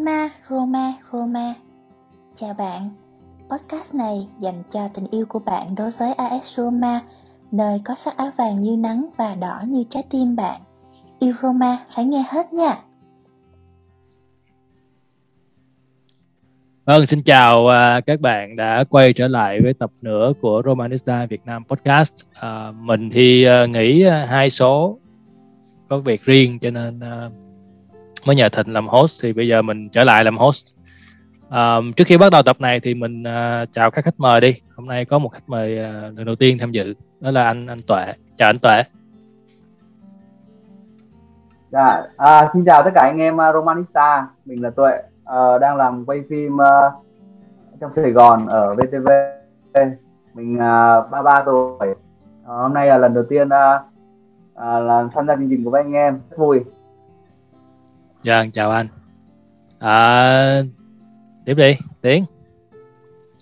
Roma, Roma, Roma. Chào bạn. Podcast này dành cho tình yêu của bạn đối với AS Roma, nơi có sắc áo vàng như nắng và đỏ như trái tim bạn. Yêu Roma phải nghe hết nha. Vâng, xin chào uh, các bạn đã quay trở lại với tập nữa của Romanista Việt Nam Podcast. Uh, mình thì à, uh, nghỉ uh, hai số có việc riêng cho nên uh, mới nhờ Thịnh làm host thì bây giờ mình trở lại làm host. um, trước khi bắt đầu tập này thì mình uh, chào các khách mời đi. Hôm nay có một khách mời uh, lần đầu tiên tham dự đó là anh anh Tuệ. Chào anh Tuệ. Dạ, à, xin chào tất cả anh em uh, Romanista. Mình là Tuệ, uh, đang làm quay phim uh, trong Sài Gòn ở VTV. Mình uh, 33 tuổi. Uh, hôm nay là lần đầu tiên uh, uh, là tham gia chương trình của các anh em, rất vui. Dạ, chào anh. À, tiếp đi, Tiến.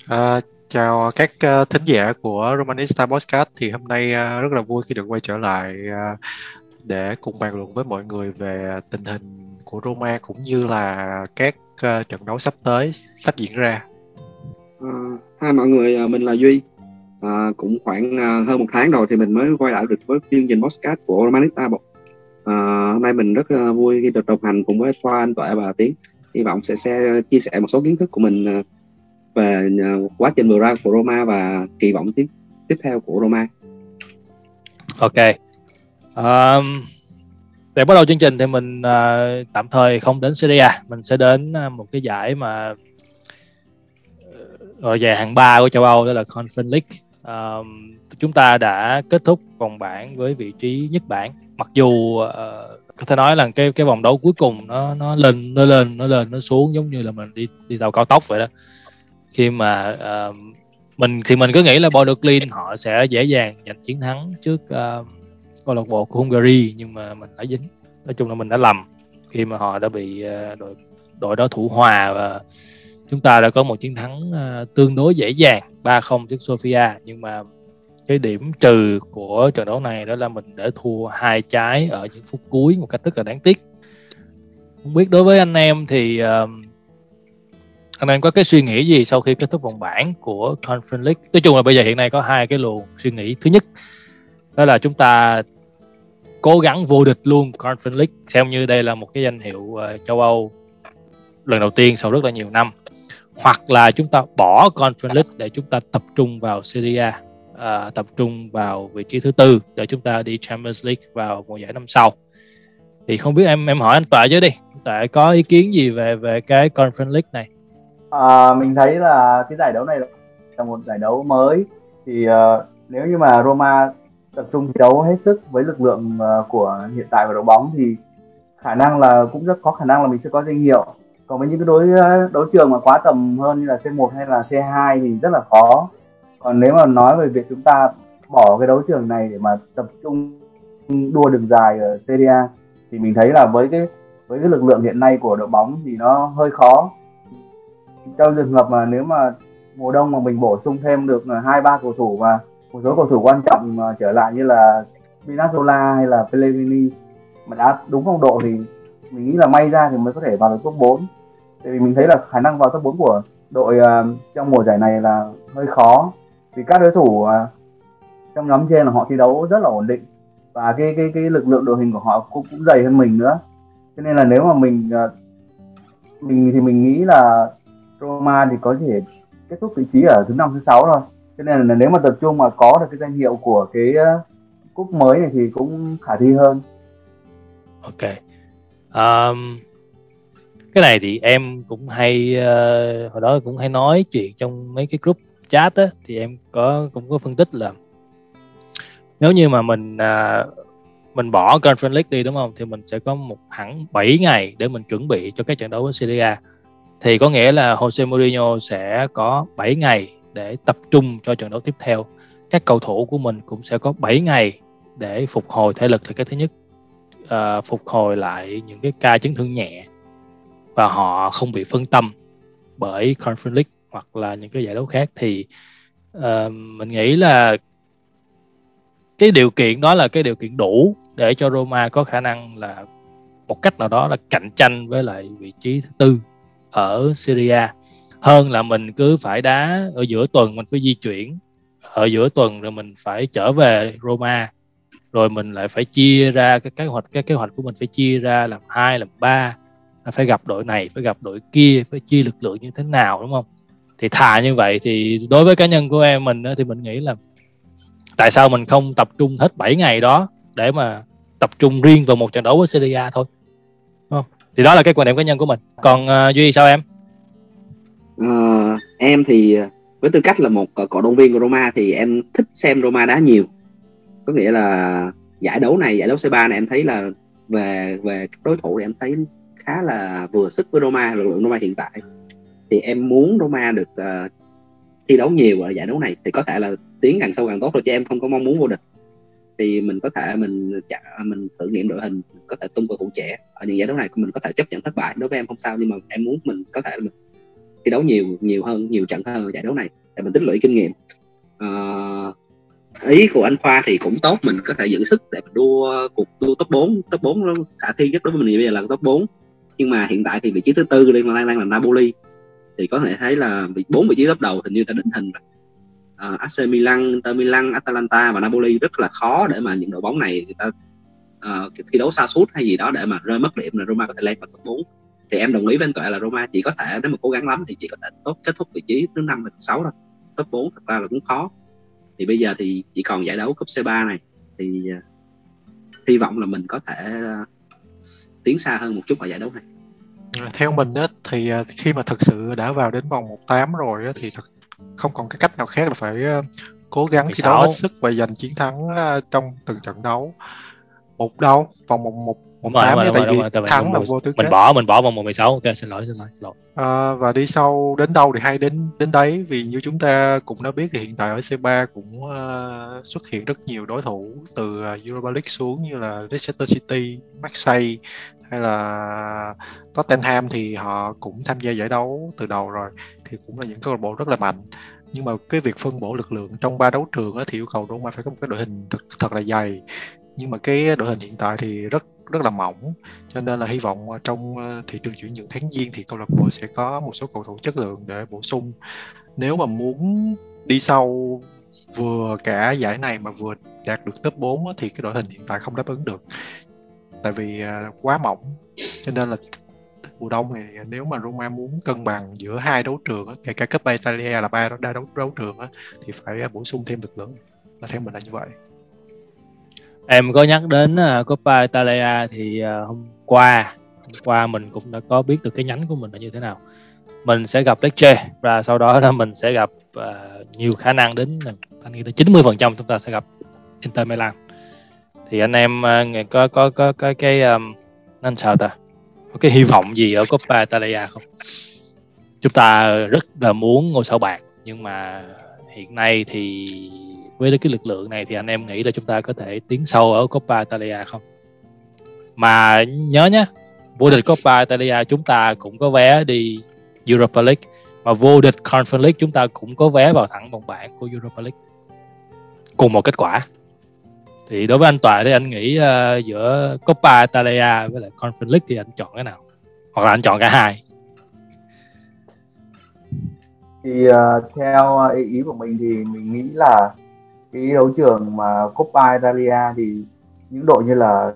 À, chào các uh, thính giả của Romanista Podcast thì hôm nay uh, rất là vui khi được quay trở lại uh, để cùng bàn luận với mọi người về tình hình của Roma cũng như là các uh, trận đấu sắp tới sắp diễn ra. À, hai mọi người, mình là Duy. À, cũng khoảng uh, hơn một tháng rồi thì mình mới quay lại được với chương trình podcast của Romanista À, hôm nay mình rất ờ, vui khi được đồng hành cùng với Khoa, anh Tuệ và Tiến. Hy vọng sẽ, sẽ ờ, chia sẻ một số kiến thức của mình về quá trình vừa ra của Roma và kỳ vọng tiếp tiếp theo của Roma. Ok. Um, để bắt đầu chương trình thì mình uh, tạm thời không đến Serie A, mình sẽ đến một cái giải mà rồi về hạng ba của châu Âu đó là Conference League. Um, chúng ta đã kết thúc vòng bảng với vị trí nhất bảng mặc dù uh, có thể nói là cái cái vòng đấu cuối cùng nó nó lên nó lên nó lên nó xuống giống như là mình đi đi tàu cao tốc vậy đó. Khi mà uh, mình thì mình cứ nghĩ là Bordeaux họ sẽ dễ dàng giành chiến thắng trước uh, câu lạc bộ của Hungary nhưng mà mình đã dính. Nói chung là mình đã lầm khi mà họ đã bị uh, đội đội đó thủ hòa và chúng ta đã có một chiến thắng uh, tương đối dễ dàng 3-0 trước Sofia. Nhưng mà cái điểm trừ của trận đấu này đó là mình để thua hai trái ở những phút cuối một cách rất là đáng tiếc. Không biết đối với anh em thì uh, anh em có cái suy nghĩ gì sau khi kết thúc vòng bảng của Conference League? Nói chung là bây giờ hiện nay có hai cái luồng suy nghĩ. Thứ nhất đó là chúng ta cố gắng vô địch luôn Conference League xem như đây là một cái danh hiệu uh, châu Âu lần đầu tiên sau rất là nhiều năm. Hoặc là chúng ta bỏ Conference League để chúng ta tập trung vào Serie A uh, tập trung vào vị trí thứ tư để chúng ta đi Champions League vào mùa giải năm sau. Thì không biết em em hỏi anh Tuệ chứ đi. Tuệ có ý kiến gì về về cái Conference League này? À, mình thấy là cái giải đấu này là một giải đấu mới. Thì uh, nếu như mà Roma tập trung thi đấu hết sức với lực lượng uh, của hiện tại của đội bóng thì khả năng là cũng rất có khả năng là mình sẽ có danh hiệu. Còn với những cái đối đối trường mà quá tầm hơn như là C1 hay là C2 thì rất là khó còn nếu mà nói về việc chúng ta bỏ cái đấu trường này để mà tập trung đua đường dài ở Serie A thì mình thấy là với cái với cái lực lượng hiện nay của đội bóng thì nó hơi khó. Trong trường hợp mà nếu mà mùa đông mà mình bổ sung thêm được hai ba cầu thủ và một số cầu thủ quan trọng mà trở lại như là Pinazzola hay là Pellegrini mà đã đúng phong độ thì mình nghĩ là may ra thì mới có thể vào được top 4 tại vì mình thấy là khả năng vào top 4 của đội uh, trong mùa giải này là hơi khó vì các đối thủ uh, trong nhóm trên là họ thi đấu rất là ổn định. Và cái cái cái lực lượng đội hình của họ cũng cũng dày hơn mình nữa. Cho nên là nếu mà mình uh, mình thì mình nghĩ là Roma thì có thể kết thúc vị trí ở thứ năm thứ sáu thôi. Cho nên là nếu mà tập trung mà có được cái danh hiệu của cái uh, cúp mới này thì cũng khả thi hơn. Ok. Um, cái này thì em cũng hay uh, hồi đó cũng hay nói chuyện trong mấy cái group chat á thì em có cũng có phân tích là nếu như mà mình à, mình bỏ Conference League đi đúng không? Thì mình sẽ có một hẳn 7 ngày để mình chuẩn bị cho các trận đấu với Serie A. Thì có nghĩa là Jose Mourinho sẽ có 7 ngày để tập trung cho trận đấu tiếp theo. Các cầu thủ của mình cũng sẽ có 7 ngày để phục hồi thể lực. Thì cái thứ nhất uh, phục hồi lại những cái ca chấn thương nhẹ và họ không bị phân tâm bởi Conference League hoặc là những cái giải đấu khác thì uh, mình nghĩ là cái điều kiện đó là cái điều kiện đủ để cho Roma có khả năng là một cách nào đó là cạnh tranh với lại vị trí thứ tư ở Syria hơn là mình cứ phải đá ở giữa tuần mình phải di chuyển ở giữa tuần rồi mình phải trở về Roma rồi mình lại phải chia ra cái kế hoạch cái kế hoạch của mình phải chia ra làm hai làm ba phải gặp đội này phải gặp đội kia phải chia lực lượng như thế nào đúng không? Thì thà như vậy thì đối với cá nhân của em mình thì mình nghĩ là tại sao mình không tập trung hết 7 ngày đó để mà tập trung riêng vào một trận đấu với Syria thôi đúng không? thì đó là cái quan điểm cá nhân của mình. Còn uh, duy sao em? Uh, em thì ờ, với tư cách là một cổ động viên của Roma thì em thích xem Roma đá nhiều. Có nghĩa là giải đấu này giải đấu C3 này em thấy là về về đối thủ thì em thấy khá là vừa sức với Roma lực lượng Roma hiện tại thì em muốn Roma được uh, thi đấu nhiều ở giải đấu này thì có thể là tiến càng sâu càng tốt thôi chứ em không có mong muốn vô địch. Thì mình có thể mình mình thử nghiệm đội hình có thể tung cầu thủ trẻ ở những giải đấu này mình có thể chấp nhận thất bại đối với em không sao nhưng mà em muốn mình có thể mình thi đấu nhiều nhiều hơn nhiều trận hơn ở giải đấu này để mình tích lũy kinh nghiệm. Uh, ý của anh Khoa thì cũng tốt mình có thể giữ sức để mình đua cuộc đua top 4 top 4 khả thi nhất đối với mình bây giờ là top 4 nhưng mà hiện tại thì vị trí thứ tư liên đang, đang là Napoli thì có thể thấy là bốn vị trí top đầu hình như đã định hình rồi. À, AC Milan, Inter Milan, Atalanta và Napoli rất là khó để mà những đội bóng này người ta uh, thi đấu xa suốt hay gì đó để mà rơi mất điểm là Roma có thể lên vào top 4 thì em đồng ý với anh Tuệ là Roma chỉ có thể nếu mà cố gắng lắm thì chỉ có thể tốt kết thúc vị trí thứ năm và thứ sáu thôi. Top 4 thật ra là cũng khó. Thì bây giờ thì chỉ còn giải đấu cúp C3 này. Thì uh, hy vọng là mình có thể uh, tiến xa hơn một chút ở giải đấu này theo mình á thì khi mà thực sự đã vào đến vòng 1/8 rồi á thì thật không còn cái cách nào khác là phải cố gắng thi đấu hết sức và giành chiến thắng trong từng trận đấu. Một đâu vòng một một một tám tại vì thắng là vô tư mình bỏ mình bỏ vòng một mười sáu. Ok xin lỗi xin lỗi, xin lỗi. À, và đi sau đến đâu thì hay đến đến đấy vì như chúng ta cũng đã biết thì hiện tại ở C3 cũng uh, xuất hiện rất nhiều đối thủ từ Europa League xuống như là Leicester City, Marseille hay là Tottenham thì họ cũng tham gia giải đấu từ đầu rồi thì cũng là những câu lạc bộ rất là mạnh. Nhưng mà cái việc phân bổ lực lượng trong ba đấu trường thì yêu cầu Roma phải có một cái đội hình thật, thật là dày. Nhưng mà cái đội hình hiện tại thì rất rất là mỏng cho nên là hy vọng trong ờ, thị trường chuyển nhượng tháng giêng thì câu lạc bộ sẽ có một số cầu thủ chất lượng để bổ sung. Nếu mà muốn đi sâu vừa cả giải này mà vừa đạt được top 4 thì cái đội hình hiện tại không đáp ứng được tại vì à, quá mỏng cho nên là mùa đông này nếu mà Roma muốn cân bằng giữa hai đấu trường kể cả cấp Italia là ba đa đấu đấu trường thì phải à, bổ sung thêm lực lượng. Là theo mình là như vậy. Em có nhắc đến à, uh, Coppa Italia thì uh, hôm qua hôm qua mình cũng đã có biết được cái nhánh của mình là như thế nào. Mình sẽ gặp Lecce và sau đó là mình sẽ gặp uh, nhiều khả năng đến anh nghĩ đến 90 phần trăm chúng ta sẽ gặp Inter Milan thì anh em uh, có có có có cái um, nên sao ta? Có cái hy vọng gì ở Copa Italia không? Chúng ta rất là muốn ngôi sao bạc nhưng mà hiện nay thì với cái lực lượng này thì anh em nghĩ là chúng ta có thể tiến sâu ở Copa Italia không? Mà nhớ nhé vô địch Copa Italia chúng ta cũng có vé đi Europa League mà vô địch Conference League chúng ta cũng có vé vào thẳng vòng bảng của Europa League. Cùng một kết quả thì đối với anh Toàn thì anh nghĩ uh, giữa Coppa Italia với lại Conference League thì anh chọn cái nào? Hoặc là anh chọn cả hai? Thì uh, theo ờ, ý, ý của mình thì mình nghĩ là cái đấu trường mà Coppa Italia thì những đội như là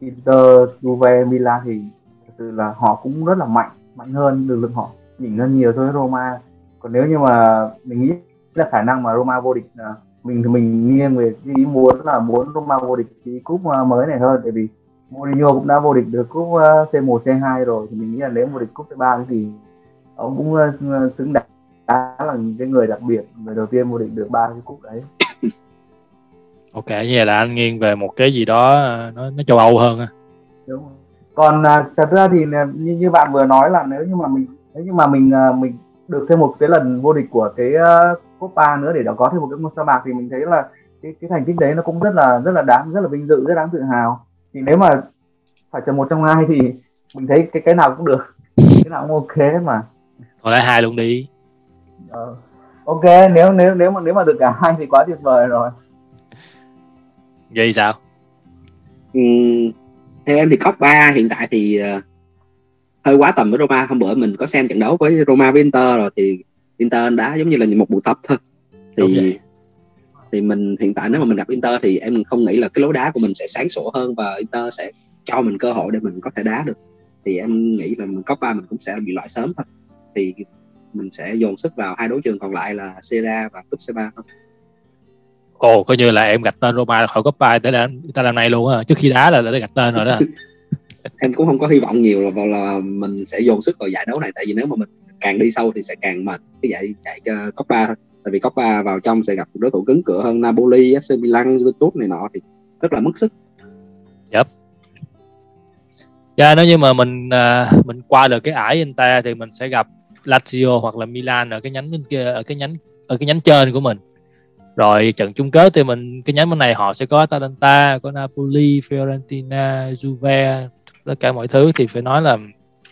Inter, Juve, Milan thì thật sự là họ cũng rất là mạnh mạnh hơn lực lượng họ nhỉnh hơn nhiều so với Roma. Còn nếu như mà mình nghĩ là khả năng mà Roma vô địch uh, mình thì mình nghiêng về ý muốn là muốn Roma vô địch cái cúp à, mới này hơn. Tại vì Mourinho cũng đã vô địch được cúp à, C1 C2 rồi. Thì mình nghĩ là nếu vô địch cúp C3 thì ông cũng à, xứng đáng là cái người đặc biệt người đầu tiên vô địch được ba cái cúp đấy. Ok như vậy là anh nghiêng về một cái gì đó nó nó châu âu hơn à đúng còn thật ra thì như như bạn vừa nói là nếu như mà mình nếu như mà mình mình được thêm một cái lần vô địch của cái Copa nữa để đó có thêm một cái ngôi sao bạc thì mình thấy là cái cái thành tích đấy nó cũng rất là rất là đáng rất là vinh dự rất đáng tự hào. Thì nếu mà phải chọn một trong hai thì mình thấy cái cái nào cũng được. Cái nào cũng ok mà. Thôi lấy hai luôn đi. Ờ, ok nếu nếu nếu mà nếu mà được cả hai thì quá tuyệt vời rồi. Vậy sao? Ừ, theo em thì Coppa hiện tại thì uh, hơi quá tầm với Roma. Hôm bữa mình có xem trận đấu với Roma với Inter rồi thì Inter đá giống như là một buổi tập thôi. Thì thì mình hiện tại nếu mà mình gặp Inter thì em không nghĩ là cái lối đá của mình sẽ sáng sủa hơn và Inter sẽ cho mình cơ hội để mình có thể đá được. Thì em nghĩ là mình Coppa mình cũng sẽ bị loại sớm thôi. Thì mình sẽ dồn sức vào hai đấu trường còn lại là Serie và cúp C3 thôi. Ồ coi như là em gạch tên Roma khỏi Coppa để làm ta làm này luôn á. Trước khi đá là đã gạch tên rồi đó. Em cũng không có hy vọng nhiều là là mình sẽ dồn sức vào giải đấu này. Tại vì nếu mà mình càng đi sâu thì sẽ càng mệt cái giải chạy uh, Coppa thôi tại vì Coppa vào trong sẽ gặp đối thủ cứng cửa hơn Napoli, FC Milan, Juventus này nọ thì rất là mất sức. Yep. Yeah, nếu như mà mình uh, mình qua được cái ải Inter thì mình sẽ gặp Lazio hoặc là Milan ở cái nhánh bên kia ở cái nhánh ở cái nhánh trên của mình rồi trận chung kết thì mình cái nhánh bên này họ sẽ có Atalanta có Napoli Fiorentina Juve tất cả mọi thứ thì phải nói là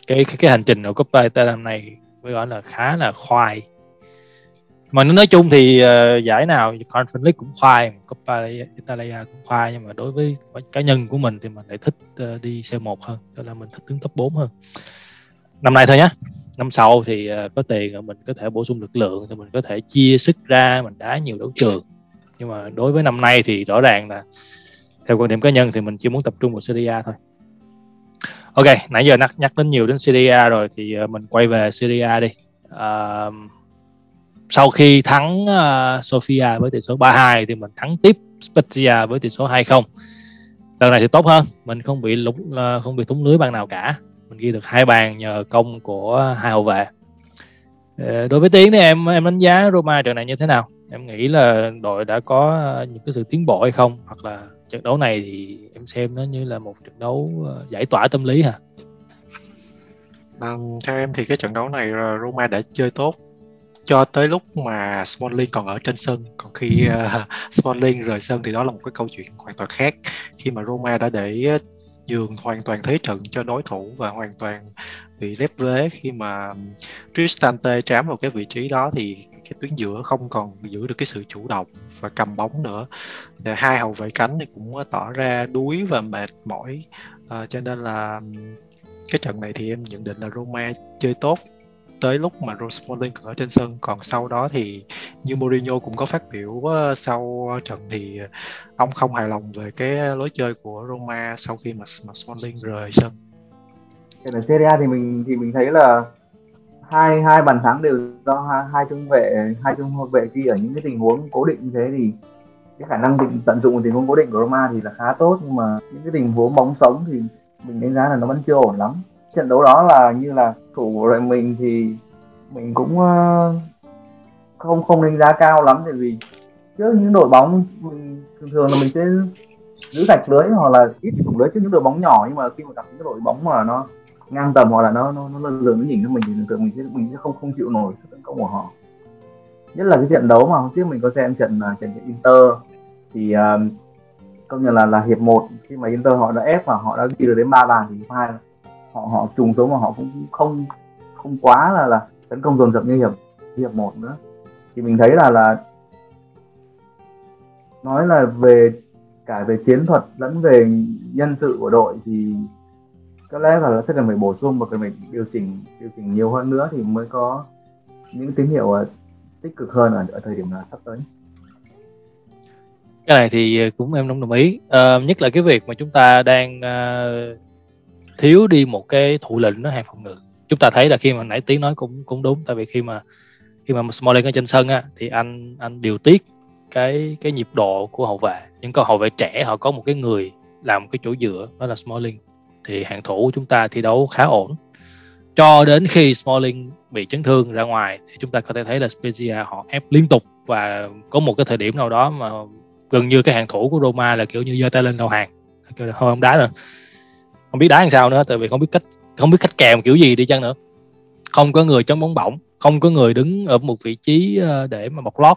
cái cái, cái hành trình ở Coppa Italia này mới gọi là khá là khoai. Mà nói chung thì uh, giải nào Conference League cũng khoai Coppa Italia cũng khoai nhưng mà đối với cá nhân của mình thì mình lại thích uh, đi C1 hơn đó là mình thích đứng top 4 hơn. Năm nay thôi nhé năm sau thì uh, có tiền rồi mình có thể bổ sung lực lượng thì mình có thể chia sức ra mình đá nhiều đấu trường. Nhưng mà đối với năm nay thì rõ ràng là theo quan điểm cá nhân thì mình chỉ muốn tập trung vào Serie A thôi ok nãy giờ nhắc nhắc đến nhiều đến Syria A rồi thì ờ, mình quay về Syria A đi. Uh, sau khi thắng uh, Sofia với tỷ số 3-2 thì mình thắng tiếp Spezia với tỷ số 2-0 lần này thì tốt hơn mình không bị lúng uh, không bị thúng lưới bàn nào cả. Mình ghi được hai bàn nhờ công của hai hậu vệ. Uh, đối với tiến thì em em đánh giá Roma trận này như thế nào? Em nghĩ là đội đã có những cái sự tiến bộ hay không? Hoặc là trận đấu này thì em xem nó như là một trận đấu ờ, giải tỏa tâm lý hả? À, theo em thì cái trận đấu này Roma đã chơi tốt cho tới lúc mà Smalling còn ở trên sân. Còn khi uh, Smalling rời sân thì đó là một cái câu chuyện hoàn toàn khác. Khi mà Roma đã để nhường hoàn toàn thế trận cho đối thủ và hoàn toàn bị lép vế khi mà Tristante trám vào cái vị trí đó thì cái tuyến giữa không còn giữ được cái sự chủ động và cầm bóng nữa. Thì hai hậu vệ cánh thì cũng tỏ ra đuối và mệt mỏi. À, cho nên là cái trận này thì em nhận định là Roma chơi tốt tới lúc mà Rose Smalling ở trên sân. Còn sau đó thì như Mourinho cũng có phát biểu ờ, sau trận thì ông không hài lòng về cái lối chơi của Roma sau khi mà, mà Smalling rời sân. Ở Serie A thì mình thì mình thấy là hai hai bàn thắng đều do hai, hai trung vệ hai trung hậu vệ ghi ở những cái tình huống cố định như thế thì cái khả năng định tận dụng tình huống cố định của Roma thì là khá tốt. Nhưng mà những cái tình huống bóng sống thì mình đánh giá là nó vẫn chưa ổn lắm. Trận đấu đó là như là thủ của đội mình thì mình cũng ờ, không không đánh giá cao lắm. Tại vì trước những đội bóng mình thường thường là mình sẽ giữ sạch lưới hoặc là ít thủ lưới trước những đội bóng nhỏ. Nhưng mà khi mà gặp những đội bóng mà nó ngang tầm hoặc là nó nó nó lường nó nhìn thấy mình thì tưởng tượng mình sẽ mình sẽ không không chịu nổi sự tấn công của họ. Nhất là cái trận đấu mà hôm trước mình có xem trận à, trận Inter thì um, công nhận là là hiệp 1 khi mà Inter họ đã ép và họ đã ghi được đến ba bàn thì hai họ họ trùng xuống mà họ cũng không không quá là là tấn công dồn dập như hiệp hiệp một nữa. Thì mình thấy là là nói là về cả về chiến thuật lẫn về nhân sự của đội thì có lẽ là sẽ cần phải bổ sung và cần phải điều chỉnh điều chỉnh nhiều hơn nữa thì mới có những tín hiệu ờ, tích cực hơn ở, ở thời điểm là sắp tới. Cái này thì ờ, cũng em đồng ý. À, nhất là cái việc mà chúng ta đang à, thiếu đi một cái thủ lĩnh nó hàng phòng ngự. Chúng ta thấy là khi mà nãy tiếng nói cũng cũng đúng tại vì khi mà khi mà Smalling ở trên sân á thì anh anh điều tiết cái cái nhịp độ của hậu vệ. Những cầu hậu vệ trẻ họ có một cái người làm cái chỗ dựa đó là Smalling thì hàng thủ của chúng ta thi đấu khá ổn. Cho đến khi Smalling bị chấn thương ra ngoài, thì chúng ta có thể thấy là Spezia họ ép liên tục và có một cái thời điểm nào đó mà gần như cái hàng thủ của Roma là kiểu như giơ tay lên đầu hàng. Thôi, không đá nữa. Không biết đá làm sao nữa, tại vì không biết cách, không biết cách kèm kiểu gì đi chăng nữa. Không có người chống bóng bổng, không có người đứng ở một vị trí ờ, để mà bọc lót.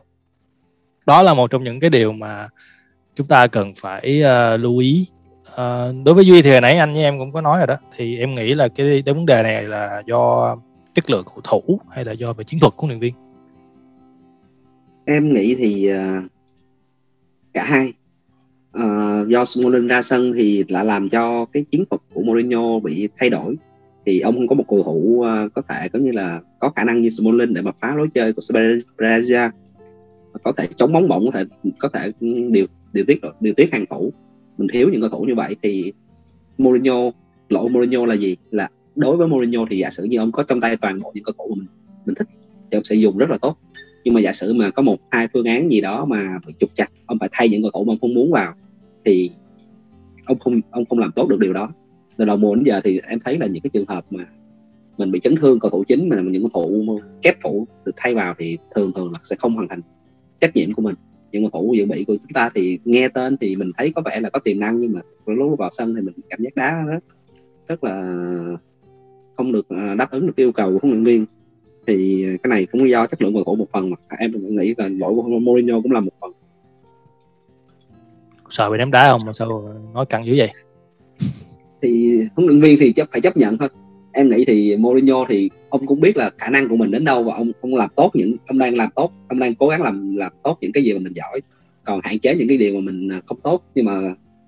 Đó là một trong những cái điều mà chúng ta cần phải ờ, lưu ý. Ờ, đối với duy thì hồi nãy anh với em cũng có nói rồi đó. Thì em nghĩ là cái, cái vấn đề này là do chất lượng cầu thủ hay là do về chiến thuật của luyện viên? Em nghĩ thì uh, cả hai. Uh, do Smalling ra sân thì lại làm cho cái chiến thuật của Mourinho bị thay đổi. Thì ông không có một cầu thủ uh, có thể có như là có khả năng như Smalling để mà phá lối chơi của Spezia. Có thể chống bóng bổng có thể có thể điều điều tiết điều tiết hàng thủ mình thiếu những cầu thủ như vậy thì Mourinho, lỗi Mourinho là gì? Là đối với Mourinho thì giả sử như ông có trong tay toàn bộ những cầu thủ mà mình mình thích thì ông sẽ dùng rất là tốt. Nhưng mà giả sử mà có một, hai phương án gì đó mà bị trục chặt ông phải thay những cầu thủ mà ông không muốn vào thì ông không ông không làm tốt được điều đó. Từ đầu mùa đến giờ thì em thấy là những cái trường hợp mà mình bị chấn thương cầu thủ chính mà những cầu thủ kép phụ được thay vào thì thường thường là sẽ không hoàn thành trách nhiệm của mình những cầu thủ dự bị của chúng ta thì nghe tên thì mình thấy có vẻ là có tiềm năng nhưng mà lúc vào sân thì mình cảm giác đá rất rất là không được à, đáp ứng được yêu cầu của huấn luyện viên. Thì cái này cũng do chất lượng cầu thủ một phần mà em nghĩ là lỗi của Mourinho cũng là một phần. Sợ bị ném đá không? Mà sao nói căng dữ vậy? Thì huấn luyện viên thì chấp phải chấp nhận thôi em nghĩ thì Mourinho thì ông cũng biết là khả năng của mình đến đâu và ông ông làm tốt những ông đang làm tốt ông đang cố gắng làm làm tốt những cái gì mà mình giỏi. Còn hạn chế những cái điều mà mình à, không tốt nhưng mà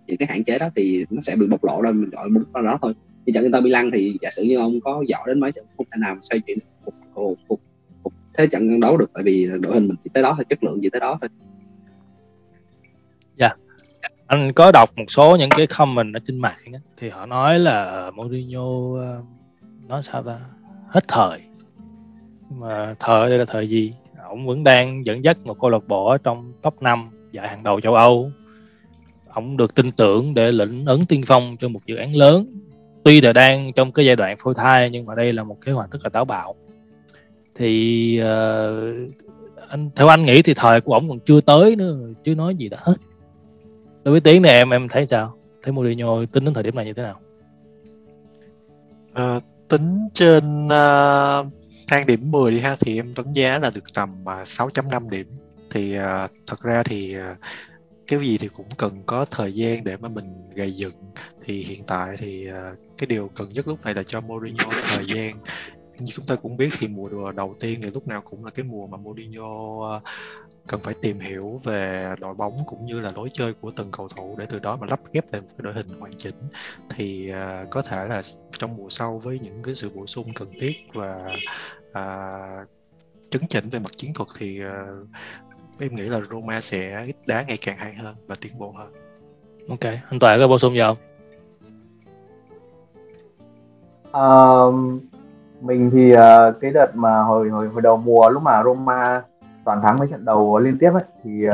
những cái hạn chế đó thì nó sẽ bị bộc lộ ra mình gọi muốn đó, đó thôi. Như trận Inter Milan thì giả sử như ông có giỏi đến mấy trận không thể nào xoay chuyển phục, phục, phục, phục thế trận đấu được tại vì đội hình mình chỉ tới đó thôi chất lượng gì tới đó thôi. Dạ. Yeah. anh có đọc một số những cái comment ở trên mạng thì họ nói là Mourinho à, nói sao ta? Hết thời. Nhưng mà thời đây là thời gì? Ông vẫn đang dẫn dắt một câu lạc bộ ở trong top 5 giải hàng đầu châu Âu. Ông được tin tưởng để lĩnh ấn tiên phong cho một dự án lớn. Tuy là đang trong cái giai đoạn phôi thai nhưng mà đây là một kế hoạch rất là táo bạo. Thì uh, anh theo anh nghĩ thì thời của ổng còn chưa tới nữa chứ nói gì đã hết. Đối với tiếng này em em thấy sao? Thấy Mourinho tính đến thời điểm này như thế nào? À, tính trên uh, thang điểm 10 đi ha thì em đánh giá là được tầm à, uh, 6.5 điểm. Thì uh, thật ra thì uh, cái gì thì cũng cần có thời gian để mà mình gây dựng. Thì hiện tại thì uh, cái điều cần nhất lúc này là cho Mourinho thời gian như chúng ta cũng biết thì mùa đầu tiên thì lúc nào cũng là cái mùa mà Mourinho cần phải tìm hiểu về đội bóng cũng như là lối chơi của từng cầu thủ để từ đó mà lắp ghép lại một cái đội hình hoàn chỉnh thì uh, có thể là trong mùa sau với những cái sự bổ sung cần thiết và uh, chấn chỉnh về mặt chiến thuật thì uh, em nghĩ là Roma sẽ đá ngày càng hay hơn và tiến bộ hơn. Ok, anh Toàn có bổ sung gì không? Uh, mình thì uh, cái đợt mà hồi hồi hồi đầu mùa lúc mà Roma toàn thắng mấy trận đầu liên tiếp ấy thì uh,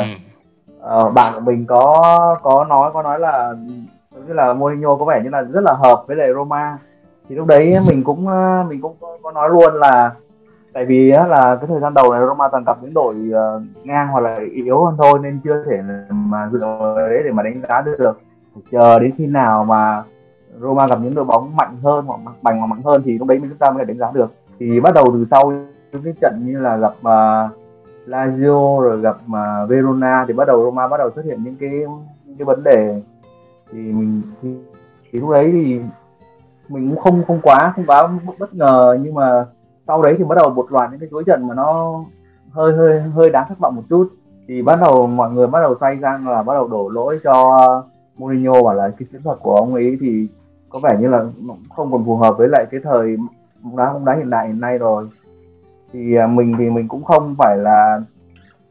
ừ. uh, bạn của mình có có nói có nói là như là Mourinho có vẻ như là rất là hợp với lại Roma. Thì lúc đấy mình cũng mình cũng có, nói luôn là tại vì là cái thời gian đầu này Roma toàn gặp những đội ngang hoặc là yếu hơn thôi nên chưa thể mà dựa vào đấy để mà đánh giá được. Chờ đến khi nào mà Roma gặp những đội bóng mạnh hơn hoặc mạnh hoặc mạnh hơn thì lúc đấy chúng ta mới đánh giá được. Thì bắt đầu từ sau những cái trận như là gặp uh, Lazio rồi gặp uh, Verona thì bắt đầu Roma bắt đầu xuất hiện những cái những cái vấn đề. Thì mình thì, thì lúc đấy thì mình cũng không không quá không quá bất ngờ nhưng mà sau đấy thì bắt đầu một loạt những cái chuỗi trận mà nó hơi hơi hơi đáng thất vọng một chút. Thì bắt đầu mọi người bắt đầu xoay sang là bắt đầu đổ lỗi cho Mourinho bảo là cái chiến thuật của ông ấy thì có vẻ như là không còn phù hợp với lại cái thời bóng đá bóng đá hiện đại hiện nay rồi. Thì à, mình thì mình cũng không phải là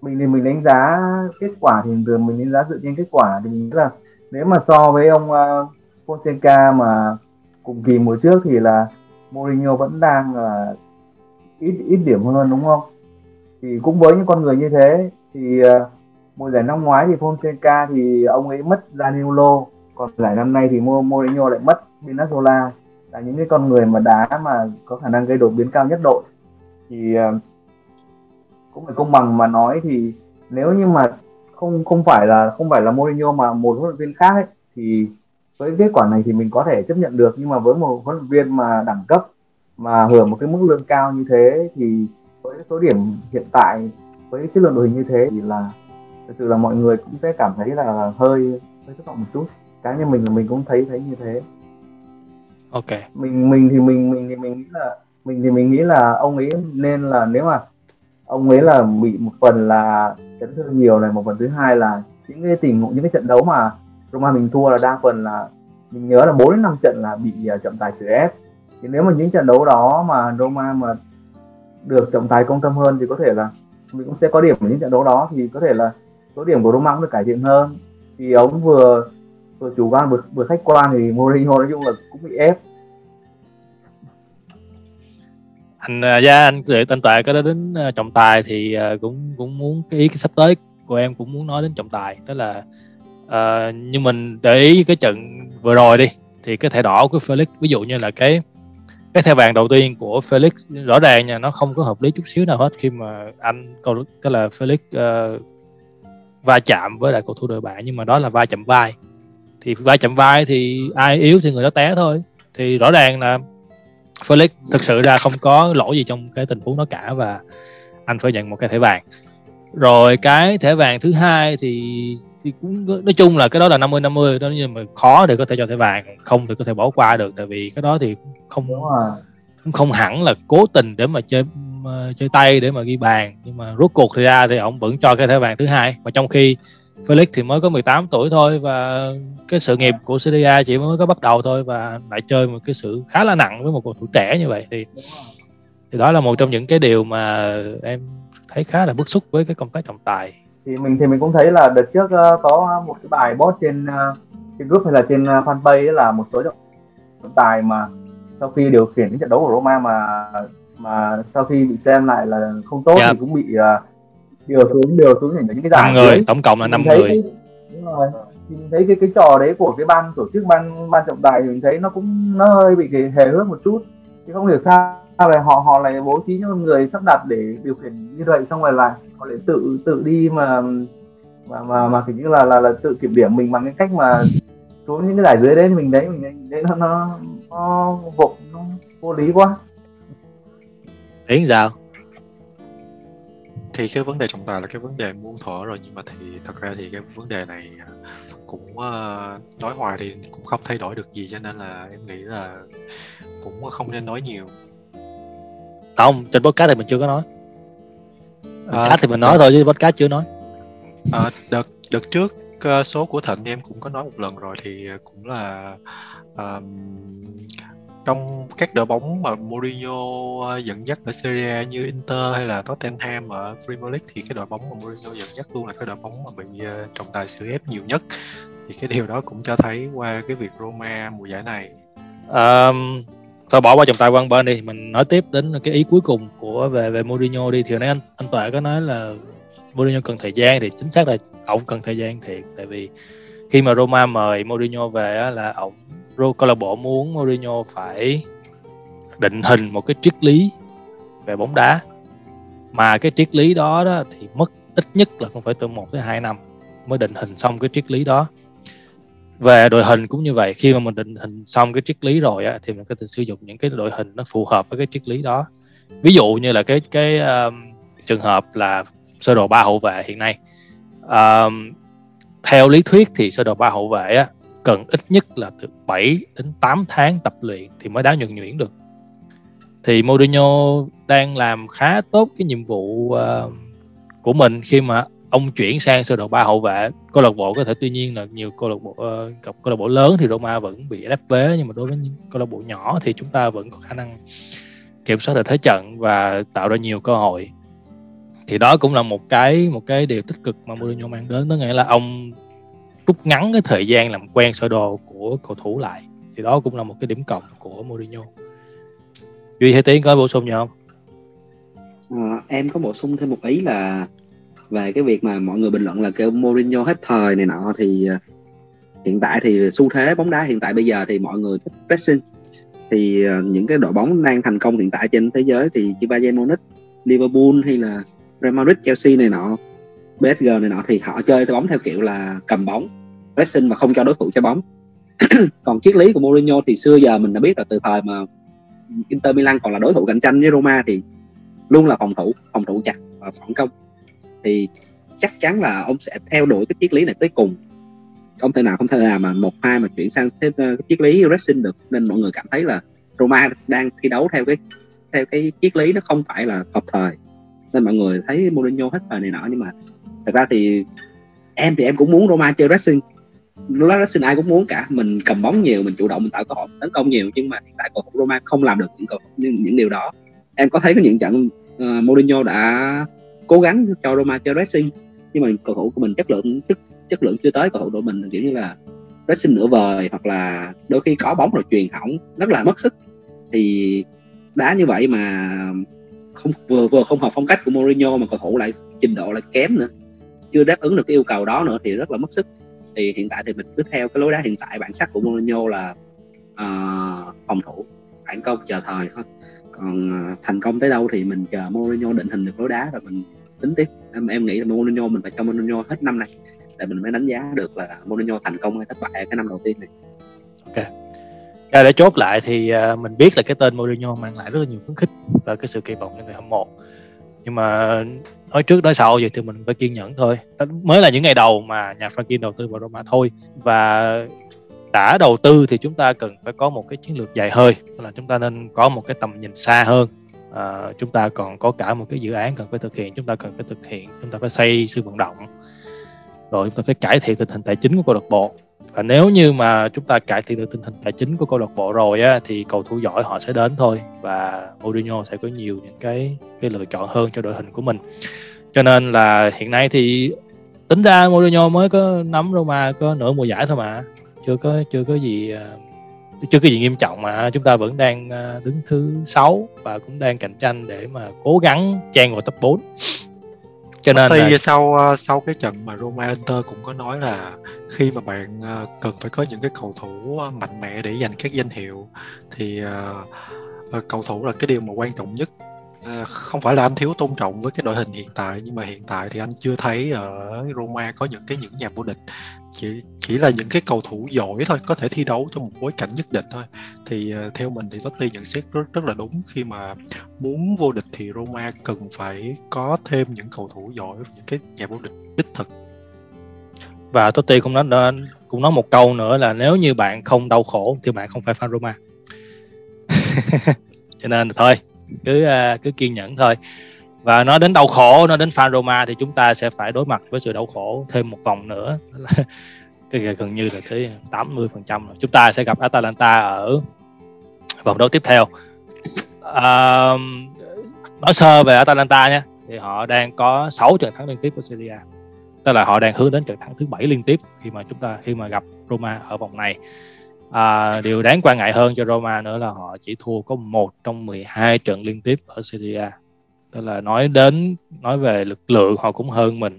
mình thì mình đánh giá kết quả thì thường mình đánh giá dựa trên kết quả. Thì mình nghĩ là nếu mà so với ông uh, Fonseca mà cùng kỳ mùa trước thì là Mourinho vẫn đang uh, ít ít điểm hơn đúng không? Thì cũng với những con người như thế thì uh, mùa giải năm ngoái thì Fonseca thì ông ấy mất Danilo còn giải năm nay thì Mourinho lại mất Pinazola là những cái con người mà đá mà có khả năng gây đột biến cao nhất đội. Thì ờ, cũng phải công bằng mà nói thì nếu như mà không không phải là không phải là Mourinho mà một huấn luyện viên khác ấy, thì với kết quả này thì mình có thể chấp nhận được. Nhưng mà với một huấn luyện viên mà đẳng cấp mà hưởng một cái mức lương cao như thế thì với số điểm hiện tại với chất lượng đội hình như thế thì là thực sự là mọi người cũng sẽ cảm thấy là hơi hơi thất vọng một chút cá nhân mình là mình cũng thấy thấy như thế. Ok. Mình mình thì mình mình thì mình nghĩ là mình thì mình nghĩ là ông ấy nên là nếu mà ông ấy là bị một phần là chấn thương nhiều này một phần thứ hai là những cái tình những cái trận đấu mà Roma mình thua là đa phần là mình nhớ là 4 đến 5 trận là bị uh, trọng tài xử ép. Thì nếu mà những trận đấu đó mà Roma mà được trọng tài công tâm hơn thì có thể là mình cũng sẽ có điểm ở những trận đấu đó thì có thể là số điểm của Roma cũng được cải thiện hơn. Thì ông vừa vừa chủ quan vừa, vừa khách quan thì Mourinho nói chung là cũng bị ép. Anh uh, gia anh dự tên tài có đến uh, trọng tài thì uh, cũng cũng muốn cái ý cái sắp tới của em cũng muốn nói đến trọng tài. Tức là uh, như mình để ý cái trận vừa rồi đi thì cái thẻ đỏ của Felix ví dụ như là cái cái thẻ vàng đầu tiên của Felix rõ ràng nha nó không có hợp lý chút xíu nào hết khi mà anh câu cái là Felix uh, va chạm với lại cầu thủ đội bạn nhưng mà đó là va chạm vai thì va chạm vai thì ai yếu thì người đó té thôi. Thì rõ ràng là Felix thực sự ra không có lỗi gì trong cái tình huống đó cả và anh phải nhận một cái thẻ vàng. Rồi cái thẻ vàng thứ hai thì thì cũng nói chung là cái đó là 50 50 đó nhưng mà khó để có thể cho thẻ vàng không thì có thể bỏ qua được tại vì cái đó thì không cũng không hẳn là cố tình để mà chơi uh, chơi tay để mà ghi bàn nhưng mà rốt cuộc thì ra thì ông vẫn cho cái thẻ vàng thứ hai. Mà trong khi Felix thì mới có 18 tuổi thôi và cái sự nghiệp của CDA chỉ mới có bắt đầu thôi và lại chơi một cái sự khá là nặng với một cầu thủ trẻ như vậy thì thì đó là một trong những cái điều mà em thấy khá là bức xúc với cái công tác trọng tài thì mình thì mình cũng thấy là đợt trước uh, có một cái bài post trên uh, trên group hay là trên uh, fanpage là một số trọng tài mà sau khi điều khiển cái trận đấu của Roma mà mà sau khi bị xem lại là không tốt yeah. thì cũng bị uh, điều xuống điều xuống những cái giải người tổng cộng là năm người. cái, đúng rồi. Thì mình thấy cái cái trò đấy của cái ban tổ chức ban ban trọng tài thì mình thấy nó cũng nó hơi bị cái hề hước một chút. Chứ không hiểu sao là họ họ lại bố trí những người sắp đặt để điều khiển như vậy xong rồi là họ lại tự tự đi mà mà mà mà kiểu như là là là tự kiểm điểm mình bằng cái cách mà xuống những cái giải dưới đấy. Mình thấy mình thấy nó nó nó vô nó vô lý quá. Yến sao thì cái vấn đề trọng tài là cái vấn đề muôn thuở rồi nhưng mà thì thật ra thì cái vấn đề này à, cũng uh, nói hoài thì cũng không thay đổi được gì cho nên là em nghĩ là cũng không nên nói nhiều. Không trên podcast thì mình chưa có nói. Podcast à, thì mình nói thôi chứ podcast chưa nói. À, đợt đợt trước uh, số của thịnh em cũng có nói một lần rồi thì cũng là um, trong các đội bóng mà Mourinho ờ, dẫn dắt ở Serie A như Inter hay là Tottenham ở Premier League thì cái đội bóng mà Mourinho dẫn dắt luôn là cái đội bóng mà bị uh, trọng tài xử ép nhiều nhất. Thì cái điều đó cũng cho thấy qua cái việc Roma mùa giải này. Um, thôi bỏ qua trọng tài quan bên đi. Mình nói tiếp đến cái ý cuối cùng của về về Mourinho đi. Thì hồi nãy anh anh Tuệ có nói là Mourinho cần thời gian thì chính xác là ông cần thời gian thiệt. Tại vì khi mà Roma mời Mourinho về á, là ông câu lạc bộ muốn Mourinho phải định hình một cái triết lý về bóng đá. Mà cái triết lý đó đó thì mất ít nhất là cũng phải từ 1 tới 2 năm mới định hình xong cái triết lý đó. Về đội hình cũng như vậy khi mà mình định hình xong cái triết lý rồi á, thì mình có thể sử dụng những cái đội hình nó phù hợp với cái triết lý đó. Ví dụ như là cái cái um, trường hợp là sơ đồ ba hậu vệ hiện nay. Um, theo lý thuyết thì sơ đồ ba hậu vệ á, cần ít nhất là từ 7 đến 8 tháng tập luyện thì mới đá nhuần nhuyễn được. Thì Mourinho đang làm khá tốt cái nhiệm vụ uh, của mình khi mà ông chuyển sang sơ đồ ba hậu vệ. Câu lạc bộ có thể tuy nhiên là nhiều câu lạc bộ uh, gặp câu lạc bộ lớn thì Roma vẫn bị lép vế nhưng mà đối với những câu lạc bộ nhỏ thì chúng ta vẫn có khả năng kiểm soát được thế trận và tạo ra nhiều cơ hội. Thì đó cũng là một cái một cái điều tích cực mà Mourinho mang đến. Đó nghĩa là ông rút ngắn cái thời gian làm quen sơ đồ của cầu thủ lại. Thì đó cũng là một cái điểm cộng của Mourinho. Duy hay tiến có bổ sung gì không? À, em có bổ sung thêm một ý là về cái việc mà mọi người bình luận là kêu Mourinho hết thời này nọ thì ờ, hiện tại thì xu thế bóng đá hiện tại bây giờ thì mọi người thích pressing. Thì ờ, những cái đội bóng đang thành công hiện tại trên thế giới thì như Bayern Munich, Liverpool hay là Real Madrid, Chelsea này nọ, PSG này nọ thì họ chơi bóng theo kiểu là cầm bóng, pressing và không cho đối thủ chơi bóng. còn triết lý của Mourinho thì xưa giờ mình đã biết là từ thời mà Inter Milan còn là đối thủ cạnh tranh với Roma thì luôn là phòng thủ, phòng thủ chặt và phản công. Thì chắc chắn là ông sẽ theo đuổi cái triết lý này tới cùng. Không thể nào không thể nào mà một hai mà chuyển sang cái, ờ, cái triết lý racing được. Nên mọi người cảm thấy là Roma đang thi đấu theo cái theo cái triết lý nó không phải là hợp thời. Nên mọi người thấy Mourinho hết thời này nọ nhưng mà thật ra thì em thì em cũng muốn Roma chơi racing. Lúc ai cũng muốn cả. Mình cầm bóng nhiều mình chủ động mình tạo cơ hội tấn công nhiều. Nhưng mà hiện tại cầu thủ Roma không làm được những cầu những, những điều đó. Em có thấy có những trận uh, Mourinho đã cố gắng cho Roma chơi pressing nhưng mà cầu thủ của mình chất lượng chất chất lượng chưa tới. Cầu thủ đội mình kiểu như là pressing nửa vời hoặc là đôi khi có bóng rồi truyền hỏng rất là mất sức. Thì đá như vậy mà không vừa vừa không hợp phong cách của Mourinho mà cầu thủ lại trình độ lại kém nữa chưa đáp ứng được cái yêu cầu đó nữa thì rất là mất sức. Thì hiện tại thì mình cứ theo cái lối đá hiện tại bản sắc của Mourinho là uh, phòng thủ phản công chờ thời thôi. Còn uh, thành công tới đâu thì mình chờ Mourinho định hình được lối đá rồi mình tính tiếp. Em, em nghĩ là Mourinho mình phải cho Mourinho hết năm này để mình mới đánh giá được là Mourinho thành công hay thất bại cái năm đầu tiên này. Ok. Ra để chốt lại thì uh, mình biết là cái tên Mourinho mang lại rất là nhiều phấn khích và cái sự kỳ vọng cho người hâm mộ. Nhưng mà nói trước nói sau vậy thì mình phải kiên nhẫn thôi. Mới là những ngày đầu mà nhà Franklin đầu tư vào Roma thôi. Và đã đầu tư thì chúng ta cần phải có một cái chiến lược dài hơi là chúng ta nên có một cái tầm nhìn xa hơn. À, chúng ta còn có cả một cái dự án cần phải thực hiện chúng ta cần phải thực hiện chúng ta phải xây sự vận động. Rồi chúng ta phải cải thiện tình hình tài chính của câu lạc bộ và nếu như mà chúng ta cải thiện được tình hình tài chính của câu lạc bộ rồi á, thì cầu thủ giỏi họ sẽ đến thôi. Và Mourinho sẽ có nhiều những cái cái lựa chọn hơn cho đội hình của mình. Cho nên là hiện nay thì tính ra Mourinho mới có nắm Roma có nửa mùa giải thôi mà. Chưa có chưa có gì ờ, chưa có gì nghiêm trọng mà. Chúng ta vẫn đang ờ, đứng thứ sáu và cũng đang cạnh tranh để mà cố gắng chen vào top 4 cho nên là... sau ờ, sau cái trận mà Roma Inter cũng có nói là khi mà bạn ờ, cần phải có những cái cầu thủ ờ, mạnh mẽ để giành các danh hiệu thì cầu thủ là cái điều mà quan trọng nhất. Không phải là anh thiếu tôn trọng với cái đội hình hiện tại nhưng mà hiện tại thì anh chưa thấy ở Roma có những cái những nhà vô địch chỉ chỉ là những cái cầu thủ giỏi thôi có thể thi đấu trong một bối cảnh nhất định thôi. Thì uh, theo mình thì Totti nhận xét rất rất là đúng khi mà muốn vô địch thì Roma cần phải có thêm những cầu thủ giỏi những cái nhà vô địch đích thực. Và Totti cũng nói cũng nói một câu nữa là nếu như bạn không đau khổ thì bạn không phải fan Roma. Cho nên thôi cứ uh, cứ kiên nhẫn thôi và nó đến đau khổ nó đến fan Roma thì chúng ta sẽ phải đối mặt với sự đau khổ thêm một vòng nữa. Cái gần như là tới 80 phần trăm chúng ta sẽ gặp Atalanta ở vòng đấu tiếp theo. À, nói sơ về Atalanta nha. Thì họ đang có 6 trận thắng liên tiếp của Serie A. Tức là họ đang hướng đến trận thắng thứ bảy liên tiếp khi mà chúng ta khi mà gặp Roma ở vòng này. À, điều đáng quan ngại hơn cho Roma nữa là họ chỉ thua có một trong 12 trận liên tiếp ở Serie A tức là nói đến nói về lực lượng họ cũng hơn mình.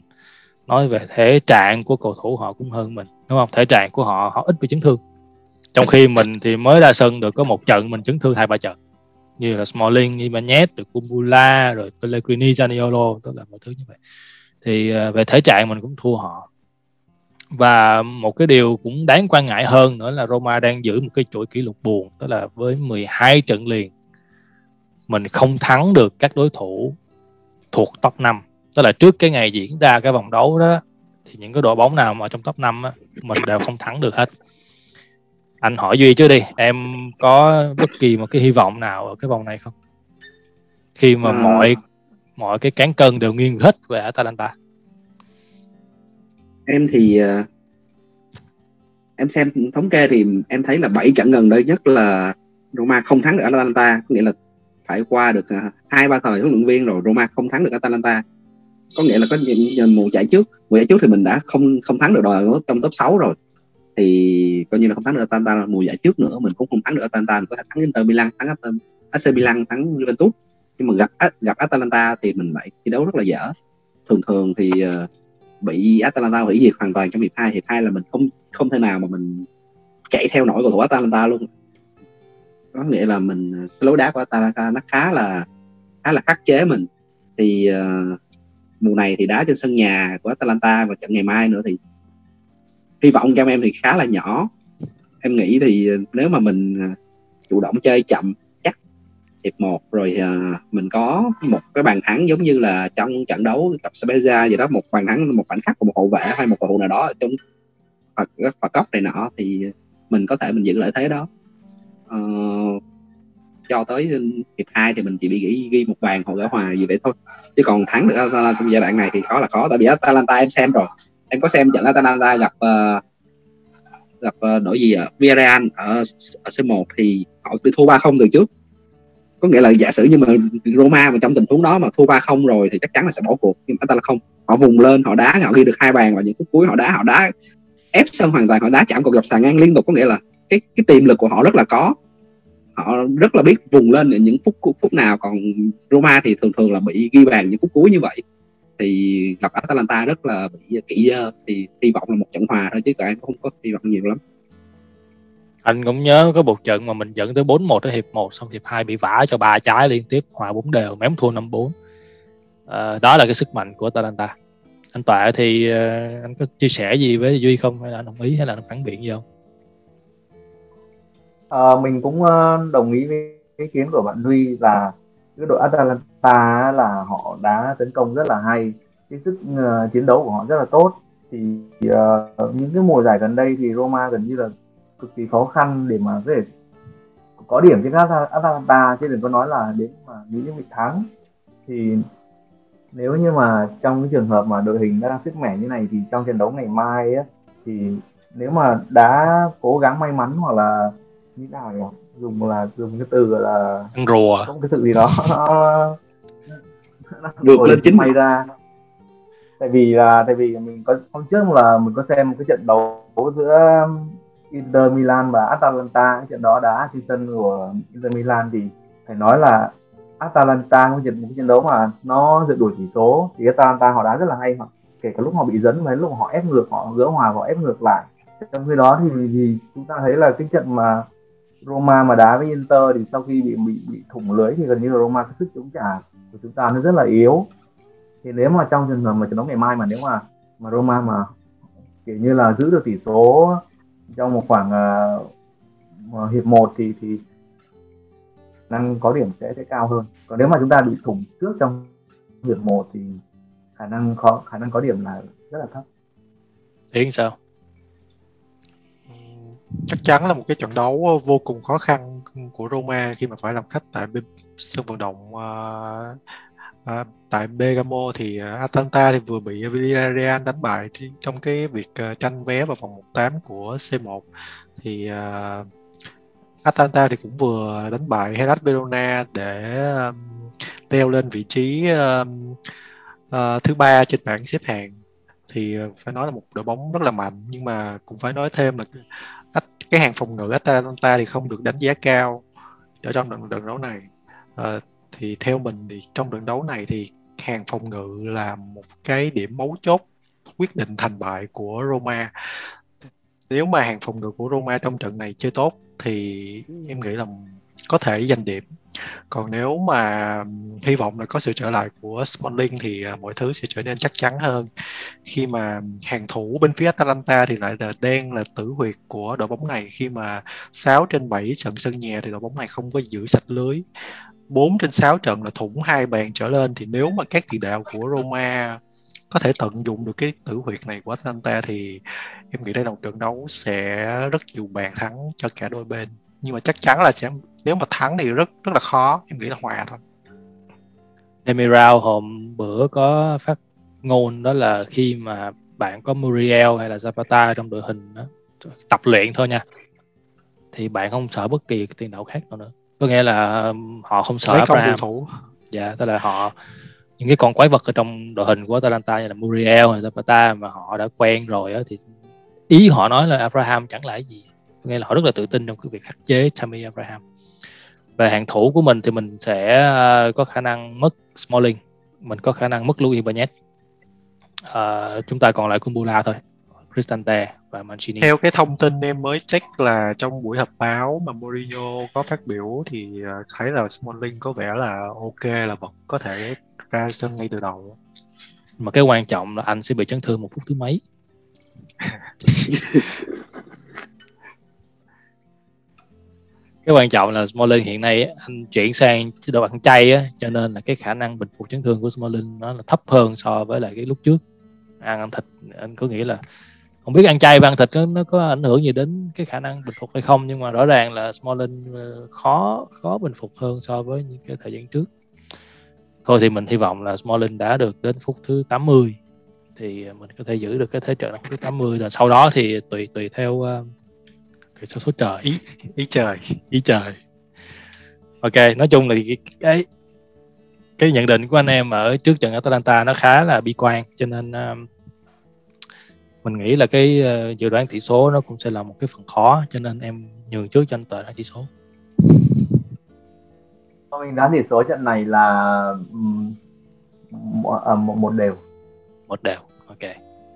Nói về thể trạng của cầu thủ họ cũng hơn mình đúng không? Thể trạng của họ họ ít bị chấn thương. Trong khi mình thì mới ra sân được có một trận mình chấn thương hai ba trận. Như là Smalling, Ibanez, được Kumbula, rồi Pellegrini, Zaniolo, tất là mọi thứ như vậy. Thì à, về thể trạng mình cũng thua họ. Và một cái điều cũng đáng quan ngại hơn nữa là Roma đang giữ một cái chuỗi kỷ lục buồn, tức là với 12 trận liền mình không thắng được các đối thủ thuộc top 5 tức là trước cái ngày diễn ra cái vòng đấu đó thì những cái đội bóng nào mà trong top 5 á, mình đều không thắng được hết. Anh hỏi duy chứ đi em có bất kỳ một cái hy vọng nào ở cái vòng này không? Khi mà à... mọi mọi cái cán cân đều nghiêng hết về Atalanta. Em thì uh, em xem thống kê thì em thấy là 7 trận gần đây nhất là Roma không thắng được Atalanta có nghĩa là phải qua được à, hai, ba thời huấn luyện viên rồi Roma không thắng được Atalanta. Có nghĩa là có những mùa giải trước, mùa giải trước thì mình đã không không thắng được đội trong top 6 rồi. Thì coi như là không thắng được Atalanta, mùa giải trước nữa mình cũng không thắng được Atalanta, mình có thể thắng Inter Milan, thắng AC Milan, thắng Juventus. Nhưng mà gặp à, gặp Atalanta thì mình lại thi đấu rất là dở. Thường thường thì à, bị Atalanta hủy diệt hoàn toàn trong hiệp hai. Hiệp hai là mình không không thể nào mà mình chạy theo nổi cầu thủ Atalanta luôn có nghĩa là mình à, cái lối đá của Atalanta nó khá là khá là khắc chế mình. Thì uh, mùa này thì đá trên sân nhà của Atalanta và trận ngày mai nữa thì hy vọng cho em thì khá là nhỏ. Em nghĩ thì à, nếu mà mình chủ động chơi chậm chắc hiệp một rồi uh, mình có một cái bàn thắng giống như là trong trận đấu gặp Spezia gì đó một bàn thắng một khoảnh khắc của một hậu vệ hay một cầu thủ nào đó trong hoặc, phạt góc này nọ thì mình có thể mình giữ lợi thế đó uh, cho tới hiệp hai thì mình chỉ bị ghi, ghi một bàn hoặc gỡ hòa gì vậy thôi. Chứ còn thắng được Atalanta trong giai đoạn này thì khó là khó tại vì Atalanta em xem rồi. Em có xem trận Atalanta gặp uh, gặp uh, đội gì ở Villarreal ở, ở C1 thì họ bị thua 3-0 từ trước. Có nghĩa là giả sử như mà Roma mà trong tình huống đó mà thua 3-0 rồi thì chắc chắn là sẽ bỏ cuộc nhưng Atalanta không. Họ vùng lên họ đá họ ghi được hai bàn vào những phút cuối họ đá họ đá ép sân hoàn toàn họ đá chạm cột dọc sàn ngang liên tục. Có nghĩa là cái cái tiềm lực của họ rất là có. Họ rất là biết vùng lên ở những phút phút nào. Còn Roma thì thường thường là bị ghi bàn những phút cuối như vậy. Thì gặp Atalanta rất là bị kỹ thì hy vọng là một trận hòa thôi chứ cả em không có hy vọng nhiều lắm. Anh cũng nhớ có một trận mà mình dẫn tới 4-1 ở hiệp 1 xong hiệp 2 bị vả cho ba trái liên tiếp hòa bốn đều mém thua 5-4 à, ờ, đó là cái sức mạnh của Atalanta. Anh Tọa thì uh, anh có chia sẻ gì với Duy không? Hay là đồng ý? Hay là phản biện gì không? À, mình cũng ờ, đồng ý với ý kiến của bạn Huy là cái đội Atalanta là họ đã tấn công rất là hay. Cái sức uh, chiến đấu của họ rất là tốt. Thì uh, những cái mùa giải gần đây thì Roma gần như là cực kỳ khó khăn để mà có thể có điểm trên Atalanta. Chứ đừng có nói là đến mà nếu như bị thắng. Thì nếu như mà trong cái trường hợp mà đội hình đang sức mẻ như này thì trong trận đấu ngày mai á thì nếu mà đã cố gắng may mắn hoặc là như nào nhỉ? Dùng là dùng cái từ là ăn rùa có cái sự gì đó. Được lên chính may ra. Tại vì là tại vì mình có hôm trước là mình có xem một cái trận đấu giữa Inter Milan và Atalanta. Cái trận đó đá trên sân của Inter Milan thì phải nói là Atalanta một trận một trận đấu mà nó rượt đuổi chỉ số. Thì Atalanta họ đá rất là hay họ kể cả lúc họ bị dẫn và lúc họ ép ngược họ gỡ hòa họ ép ngược lại. Trong khi đó thì, thì chúng ta thấy là cái trận mà Roma mà đá với Inter thì sau khi bị bị bị thủng lưới thì gần như là Roma cái sức chống trả của chúng ta nó rất là yếu. Thì nếu mà trong trường hợp mà trận đấu ngày mai mà nếu mà mà Roma mà kiểu như là giữ được tỷ số trong một khoảng uh, hiệp 1 thì thì năng có điểm sẽ sẽ cao hơn. Còn nếu mà chúng ta bị thủng trước trong hiệp 1 thì khả năng khó khả năng có điểm là rất là thấp. Thế sao? Chắc chắn là một cái trận đấu ờ, vô cùng khó khăn của Roma khi mà phải làm khách tại sân vận động uh, uh, tại Bergamo thì Atalanta thì vừa bị Villarreal đánh bại trong cái việc uh, tranh vé vào vòng 18 của C1 thì uh, Atalanta thì cũng vừa đánh bại Hellas Verona để um, leo lên vị trí um, uh, thứ ba trên bảng xếp hạng. Thì phải nói là một đội bóng rất là mạnh nhưng mà cũng phải nói thêm là cái hàng phòng ngự Atalanta thì không được đánh giá cao ở trong trận, trận đấu này. À, thì theo mình thì trong trận đấu này thì hàng phòng ngự là một cái điểm mấu chốt quyết định thành bại của Roma. Nếu mà hàng phòng ngự của Roma trong trận này chơi tốt thì em nghĩ là có thể giành điểm còn nếu mà hy vọng là có sự trở lại của Smalling thì à, mọi thứ sẽ trở nên chắc chắn hơn. Khi mà hàng thủ bên phía Atalanta thì lại là đang là tử huyệt của đội bóng này. Khi mà 6 trên 7 trận sân nhà thì đội bóng này không có giữ sạch lưới. 4 trên 6 trận là thủng hai bàn trở lên. Thì nếu mà các tiền đạo của Roma có thể tận dụng được cái tử huyệt này của Atalanta thì em nghĩ đây là một trận đấu sẽ rất nhiều bàn thắng cho cả đôi bên nhưng mà chắc chắn là sẽ nếu mà thắng thì rất rất là khó. Em nghĩ là hòa thôi. Demiral hôm bữa có phát ngôn đó là khi mà bạn có Muriel hay là Zapata trong đội hình đó, tập luyện thôi nha thì bạn không sợ bất kỳ tiền đạo khác nào nữa. Có nghĩa là họ không sợ Abraham. thủ. Dạ tức là họ những cái con quái vật ở trong đội hình của Atalanta như là Muriel hay Zapata mà họ đã quen rồi đó, thì ý họ nói là Abraham chẳng là gì nghĩa là họ rất là tự tin trong cái việc khắc chế Tammy Abraham. Về hàng thủ của mình thì mình sẽ ờ, có khả năng mất Smalling mình có khả năng mất Luis Ibanez. Uh, chúng ta còn lại Kumbula thôi Cristante và Mancini. Theo cái thông tin em mới check là trong buổi họp báo mà Mourinho có phát biểu thì ờ, thấy là Smalling có vẻ là ok là vẫn có thể ra sân ngay từ đầu. Mà cái quan trọng là anh sẽ bị chấn thương một phút thứ mấy cái quan trọng là Smalling hiện nay anh chuyển sang chế độ ăn chay á cho nên là cái khả năng bình phục chấn thương của Smalling nó là thấp hơn so với lại cái lúc trước. Ăn, ăn thịt anh có nghĩ là không biết ăn chay và ăn thịt nó, nó có ảnh hưởng gì đến cái khả năng bình phục hay không nhưng mà rõ ràng là Smalling ờ, khó khó bình phục hơn so với những cái thời gian trước. Thôi thì mình hy vọng là Smalling đã được đến phút thứ 80 thì mình có thể giữ được cái thế trận phút thứ 80 rồi sau đó thì tùy tùy theo uh, cái số số trời. Ý ý trời. Ý trời. Ok nói chung là cái, cái cái nhận định của anh em ở trước trận Atalanta nó khá là bi quan cho nên um, mình nghĩ là cái uh, dự đoán tỷ số nó cũng sẽ là một cái phần khó cho nên em nhường trước cho anh tờ đoán tỷ số. Mình đoán tỷ số trận này là um, một, một đều. Một đều. Ok.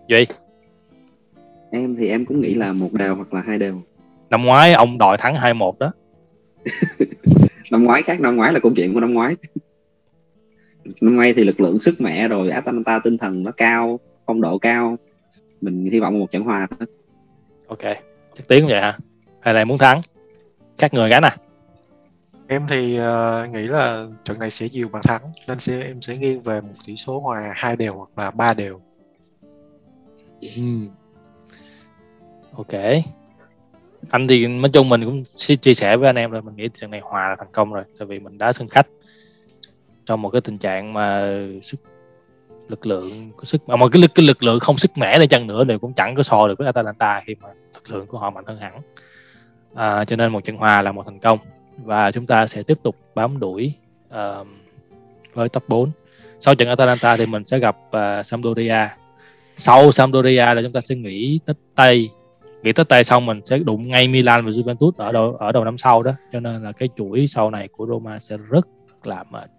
Duy? Em thì em cũng nghĩ là một đều hoặc là hai đều năm ngoái ông đòi thắng 2-1 đó. Năm ngoái khác năm ngoái là câu chuyện của năm ngoái. Năm ngoái thì lực lượng sức mẻ rồi Atalanta tinh thần nó cao phong độ cao. Mình hy vọng một trận hòa đó. ok chắc tiếng vậy hả? Hay là muốn thắng? Các người gánh à em thì uh, nghĩ là trận này sẽ nhiều bàn thắng nên sẽ em sẽ nghiêng về một tỷ số hòa hai đều hoặc là ba đều. Ừ. ok anh thì nói chung mình cũng chia sẻ với anh em rồi mình nghĩ trận này hòa là thành công rồi tại vì mình đá sân khách. Trong một cái tình trạng mà sức lực lượng có sức à, mà một cái lực cái lực lượng không sức mẻ để chăng nữa thì cũng chẳng có so được với Atalanta khi mà lực lượng của họ mạnh hơn hẳn. À, cho nên một trận hòa là một thành công. Và chúng ta sẽ tiếp tục bám đuổi uh, với top 4 sau trận Atalanta thì mình sẽ gặp uh, Sampdoria. Sau Sampdoria là chúng ta sẽ nghỉ Tết Tây nghỉ Tết Tây xong mình sẽ đụng ngay Milan và Juventus ở đầu ở đầu năm sau đó. Cho nên là cái chuỗi sau này của Roma sẽ rất là mệt.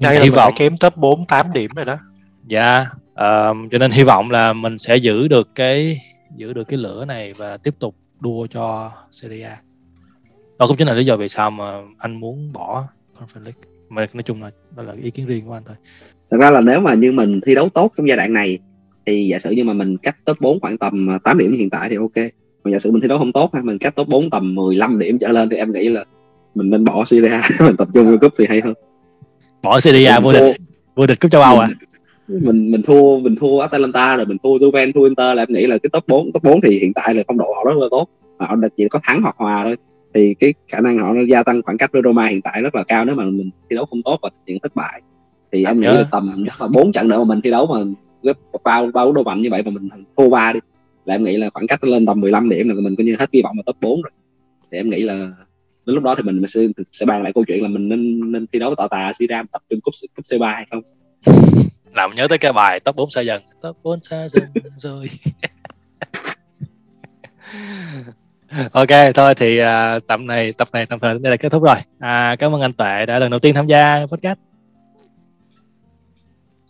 Đây là hy vọng kém top 4 8 điểm rồi đó. Dạ yeah, um, cho nên hy vọng là mình sẽ giữ được cái giữ được cái lửa này và tiếp tục đua cho Serie A. Đó cũng chính là lý do vì sao mà anh muốn bỏ Conference League. Mà nói chung là đó là ý kiến riêng của anh thôi. Thật ra là nếu mà như mình thi đấu tốt trong giai đoạn này thì giả sử như mà mình cách top 4 khoảng tầm 8 điểm hiện tại thì ok. Mà giả sử mình thi đấu không tốt ha mình cách top 4 tầm 15 điểm trở lên thì em nghĩ là mình nên bỏ Serie A. Mình tập trung vào cúp thì hay hơn. Bỏ Serie A vô địch. vô địch cúp châu Âu à? Mình mình thua mình thua Atalanta rồi mình thua Juventus thua Inter là em nghĩ là cái top 4 top 4 thì hiện tại là phong độ họ rất là tốt. Mà họ chỉ có thắng hoặc hòa thôi. Thì cái khả năng họ gia tăng khoảng cách với Roma hiện tại rất là cao. Nếu mà mình thi đấu không tốt và những thất bại thì em nghĩ là tầm chắc là bốn trận nữa mà mình thi đấu mà gấp bao bao đấu mạnh như vậy mà mình thua ba đi. Là em nghĩ là khoảng cách lên tầm 15 điểm là mình coi như hết kỳ vọng vào top 4 rồi. Thì em nghĩ là đến lúc đó thì mình sẽ sẽ bàn lại câu chuyện là mình nên nên thi đấu tỏ tà Siram tập trung cúp cúp C3 hay không. Làm nhớ tới cái bài top 4 xa dần. Top 4 xa dần rồi. Ok thôi thì uh, tập này tập này tạm thời đến đây là kết thúc rồi. À, cảm ơn anh Tệ đã lần đầu tiên tham gia podcast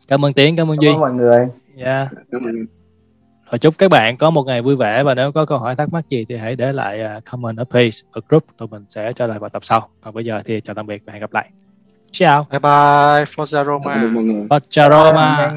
cảm ơn Tiến cảm ơn cảm Duy. ơn mọi người. Yeah. Rồi chúc các bạn có một ngày vui vẻ và nếu có câu hỏi thắc mắc gì thì hãy để lại uh, comment ở page ở group tụi mình sẽ trả lời vào tập sau. Còn bây giờ thì chào tạm biệt và hẹn gặp lại. Ciao bye bye Forza Roma. Mọi người. Forza Roma